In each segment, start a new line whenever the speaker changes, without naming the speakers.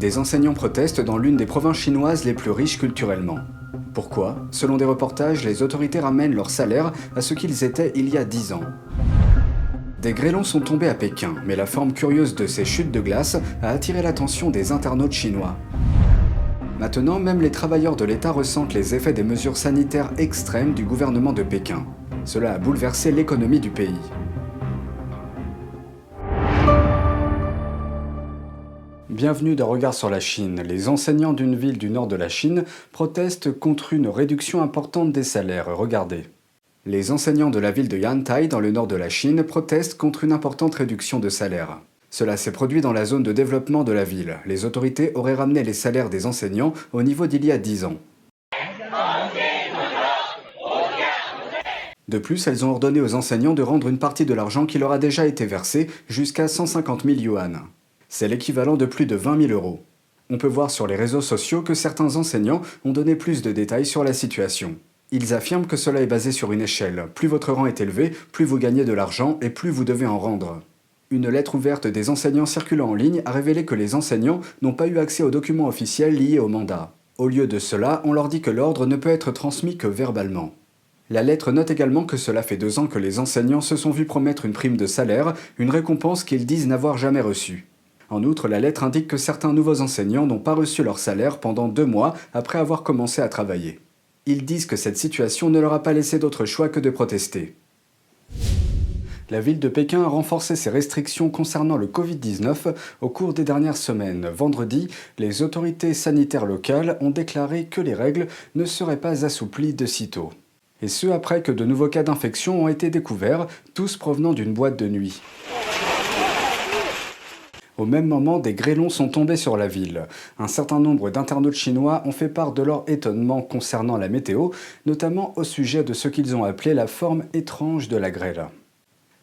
Des enseignants protestent dans l'une des provinces chinoises les plus riches culturellement. Pourquoi? Selon des reportages, les autorités ramènent leurs salaires à ce qu'ils étaient il y a 10 ans. Des grêlons sont tombés à Pékin, mais la forme curieuse de ces chutes de glace a attiré l'attention des internautes chinois. Maintenant, même les travailleurs de l'État ressentent les effets des mesures sanitaires extrêmes du gouvernement de Pékin. Cela a bouleversé l'économie du pays. Bienvenue dans Regard sur la Chine. Les enseignants d'une ville du nord de la Chine protestent contre une réduction importante des salaires. Regardez. Les enseignants de la ville de Yantai dans le nord de la Chine protestent contre une importante réduction de salaire. Cela s'est produit dans la zone de développement de la ville. Les autorités auraient ramené les salaires des enseignants au niveau d'il y a 10 ans. De plus, elles ont ordonné aux enseignants de rendre une partie de l'argent qui leur a déjà été versé jusqu'à 150 000 yuan. C'est l'équivalent de plus de 20 000 euros. On peut voir sur les réseaux sociaux que certains enseignants ont donné plus de détails sur la situation. Ils affirment que cela est basé sur une échelle. Plus votre rang est élevé, plus vous gagnez de l'argent et plus vous devez en rendre. Une lettre ouverte des enseignants circulant en ligne a révélé que les enseignants n'ont pas eu accès aux documents officiels liés au mandat. Au lieu de cela, on leur dit que l'ordre ne peut être transmis que verbalement. La lettre note également que cela fait deux ans que les enseignants se sont vus promettre une prime de salaire, une récompense qu'ils disent n'avoir jamais reçue. En outre, la lettre indique que certains nouveaux enseignants n'ont pas reçu leur salaire pendant deux mois après avoir commencé à travailler. Ils disent que cette situation ne leur a pas laissé d'autre choix que de protester. La ville de Pékin a renforcé ses restrictions concernant le Covid-19 au cours des dernières semaines. Vendredi, les autorités sanitaires locales ont déclaré que les règles ne seraient pas assouplies de sitôt. Et ce après que de nouveaux cas d'infection ont été découverts, tous provenant d'une boîte de nuit. Au même moment, des grêlons sont tombés sur la ville. Un certain nombre d'internautes chinois ont fait part de leur étonnement concernant la météo, notamment au sujet de ce qu'ils ont appelé la forme étrange de la grêle.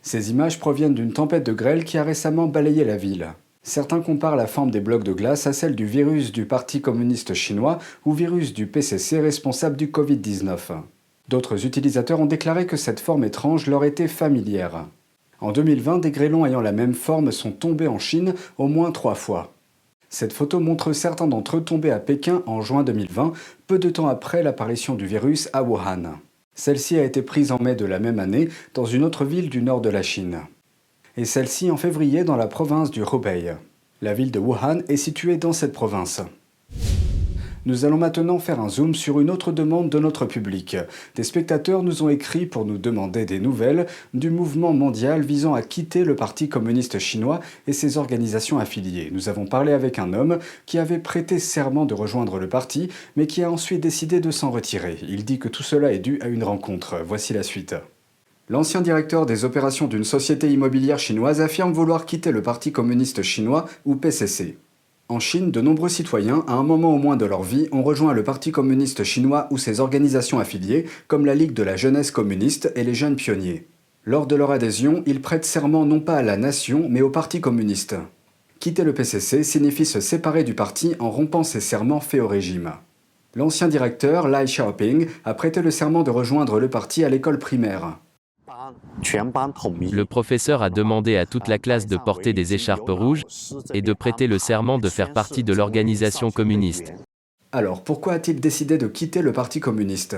Ces images proviennent d'une tempête de grêle qui a récemment balayé la ville. Certains comparent la forme des blocs de glace à celle du virus du Parti communiste chinois ou virus du PCC responsable du Covid-19. D'autres utilisateurs ont déclaré que cette forme étrange leur était familière. En 2020, des grêlons ayant la même forme sont tombés en Chine au moins trois fois. Cette photo montre certains d'entre eux tombés à Pékin en juin 2020, peu de temps après l'apparition du virus à Wuhan. Celle-ci a été prise en mai de la même année dans une autre ville du nord de la Chine. Et celle-ci en février dans la province du Hubei. La ville de Wuhan est située dans cette province. Nous allons maintenant faire un zoom sur une autre demande de notre public. Des spectateurs nous ont écrit pour nous demander des nouvelles du mouvement mondial visant à quitter le Parti communiste chinois et ses organisations affiliées. Nous avons parlé avec un homme qui avait prêté serment de rejoindre le parti, mais qui a ensuite décidé de s'en retirer. Il dit que tout cela est dû à une rencontre. Voici la suite. L'ancien directeur des opérations d'une société immobilière chinoise affirme vouloir quitter le Parti communiste chinois ou PCC. En Chine, de nombreux citoyens, à un moment au moins de leur vie, ont rejoint le Parti communiste chinois ou ses organisations affiliées, comme la Ligue de la jeunesse communiste et les jeunes pionniers. Lors de leur adhésion, ils prêtent serment non pas à la nation, mais au Parti communiste. Quitter le PCC signifie se séparer du parti en rompant ses serments faits au régime. L'ancien directeur, Lai Xiaoping, a prêté le serment de rejoindre le parti à l'école primaire.
Le professeur a demandé à toute la classe de porter des écharpes rouges et de prêter le serment de faire partie de l'organisation communiste.
Alors pourquoi a-t-il décidé de quitter le Parti communiste?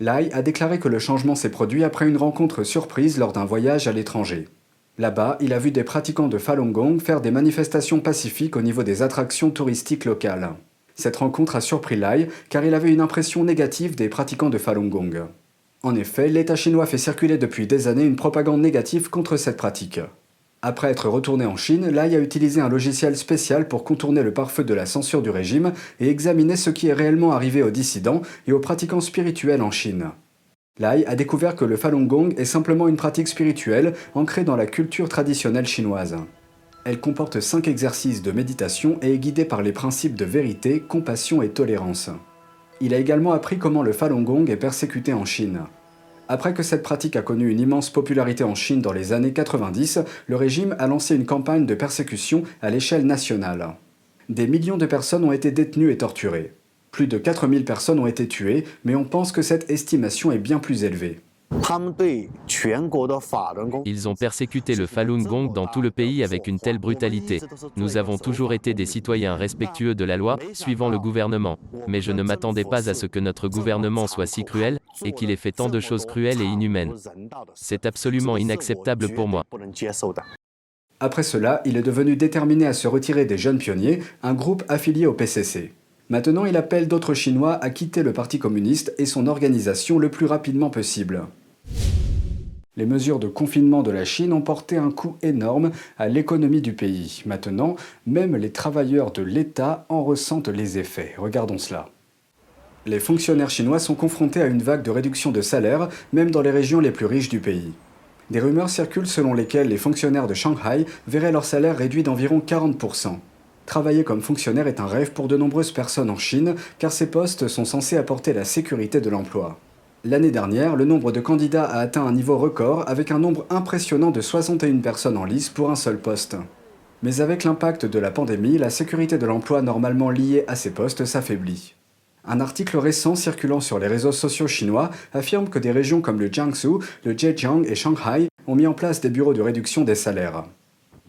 Lai a déclaré que le changement s'est produit après une rencontre surprise lors d'un voyage à l'étranger. Là-bas, il a vu des pratiquants de Falun Gong faire des manifestations pacifiques au niveau des attractions touristiques locales. Cette rencontre a surpris Lai car il avait une impression négative des pratiquants de Falun Gong. En effet, l'État chinois fait circuler depuis des années une propagande négative contre cette pratique. Après être retourné en Chine, Lai a utilisé un logiciel spécial pour contourner le pare-feu de la censure du régime et examiner ce qui est réellement arrivé aux dissidents et aux pratiquants spirituels en Chine. Lai a découvert que le Falun Gong est simplement une pratique spirituelle ancrée dans la culture traditionnelle chinoise. Elle comporte cinq exercices de méditation et est guidée par les principes de vérité, compassion et tolérance. Il a également appris comment le Falun Gong est persécuté en Chine. Après que cette pratique a connu une immense popularité en Chine dans les années 90, le régime a lancé une campagne de persécution à l'échelle nationale. Des millions de personnes ont été détenues et torturées. Plus de 4000 personnes ont été tuées, mais on pense que cette estimation est bien plus élevée.
Ils ont persécuté le Falun Gong dans tout le pays avec une telle brutalité. Nous avons toujours été des citoyens respectueux de la loi, suivant le gouvernement. Mais je ne m'attendais pas à ce que notre gouvernement soit si cruel, et qu'il ait fait tant de choses cruelles et inhumaines. C'est absolument inacceptable pour moi.
Après cela, il est devenu déterminé à se retirer des jeunes pionniers, un groupe affilié au PCC. Maintenant, il appelle d'autres Chinois à quitter le Parti communiste et son organisation le plus rapidement possible. Les mesures de confinement de la Chine ont porté un coup énorme à l'économie du pays. Maintenant, même les travailleurs de l'État en ressentent les effets. Regardons cela. Les fonctionnaires chinois sont confrontés à une vague de réduction de salaire, même dans les régions les plus riches du pays. Des rumeurs circulent selon lesquelles les fonctionnaires de Shanghai verraient leur salaire réduit d'environ 40%. Travailler comme fonctionnaire est un rêve pour de nombreuses personnes en Chine, car ces postes sont censés apporter la sécurité de l'emploi. L'année dernière, le nombre de candidats a atteint un niveau record avec un nombre impressionnant de 61 personnes en lice pour un seul poste. Mais avec l'impact de la pandémie, la sécurité de l'emploi normalement liée à ces postes s'affaiblit. Un article récent circulant sur les réseaux sociaux chinois affirme que des régions comme le Jiangsu, le Zhejiang et Shanghai ont mis en place des bureaux de réduction des salaires.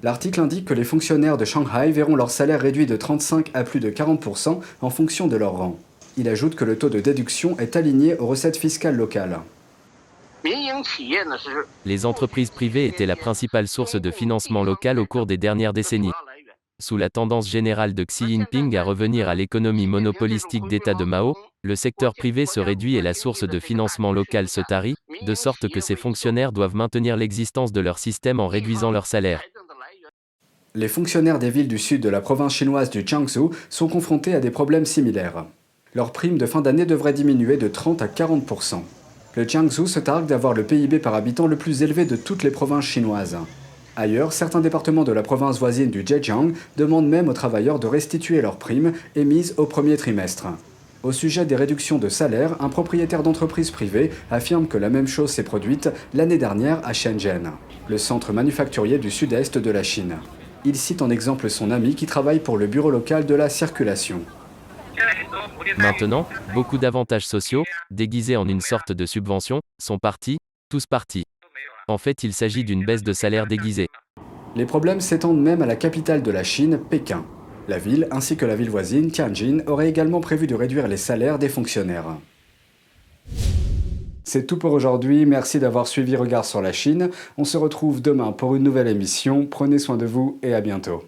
L'article indique que les fonctionnaires de Shanghai verront leur salaire réduit de 35 à plus de 40% en fonction de leur rang. Il ajoute que le taux de déduction est aligné aux recettes fiscales locales.
Les entreprises privées étaient la principale source de financement local au cours des dernières décennies sous la tendance générale de Xi Jinping à revenir à l'économie monopolistique d'État de Mao, le secteur privé se réduit et la source de financement local se tarit, de sorte que ces fonctionnaires doivent maintenir l'existence de leur système en réduisant leur salaire.
Les fonctionnaires des villes du sud de la province chinoise du Jiangsu sont confrontés à des problèmes similaires. Leur prime de fin d'année devrait diminuer de 30 à 40% Le Jiangsu se targue d'avoir le PIB par habitant le plus élevé de toutes les provinces chinoises. Ailleurs, certains départements de la province voisine du Zhejiang demandent même aux travailleurs de restituer leurs primes émises au premier trimestre. Au sujet des réductions de salaire, un propriétaire d'entreprise privée affirme que la même chose s'est produite l'année dernière à Shenzhen, le centre manufacturier du sud-est de la Chine. Il cite en exemple son ami qui travaille pour le bureau local de la circulation.
Maintenant, beaucoup d'avantages sociaux, déguisés en une sorte de subvention, sont partis, tous partis. En fait, il s'agit d'une baisse de salaire déguisée.
Les problèmes s'étendent même à la capitale de la Chine, Pékin. La ville, ainsi que la ville voisine, Tianjin, auraient également prévu de réduire les salaires des fonctionnaires. C'est tout pour aujourd'hui, merci d'avoir suivi Regard sur la Chine. On se retrouve demain pour une nouvelle émission, prenez soin de vous et à bientôt.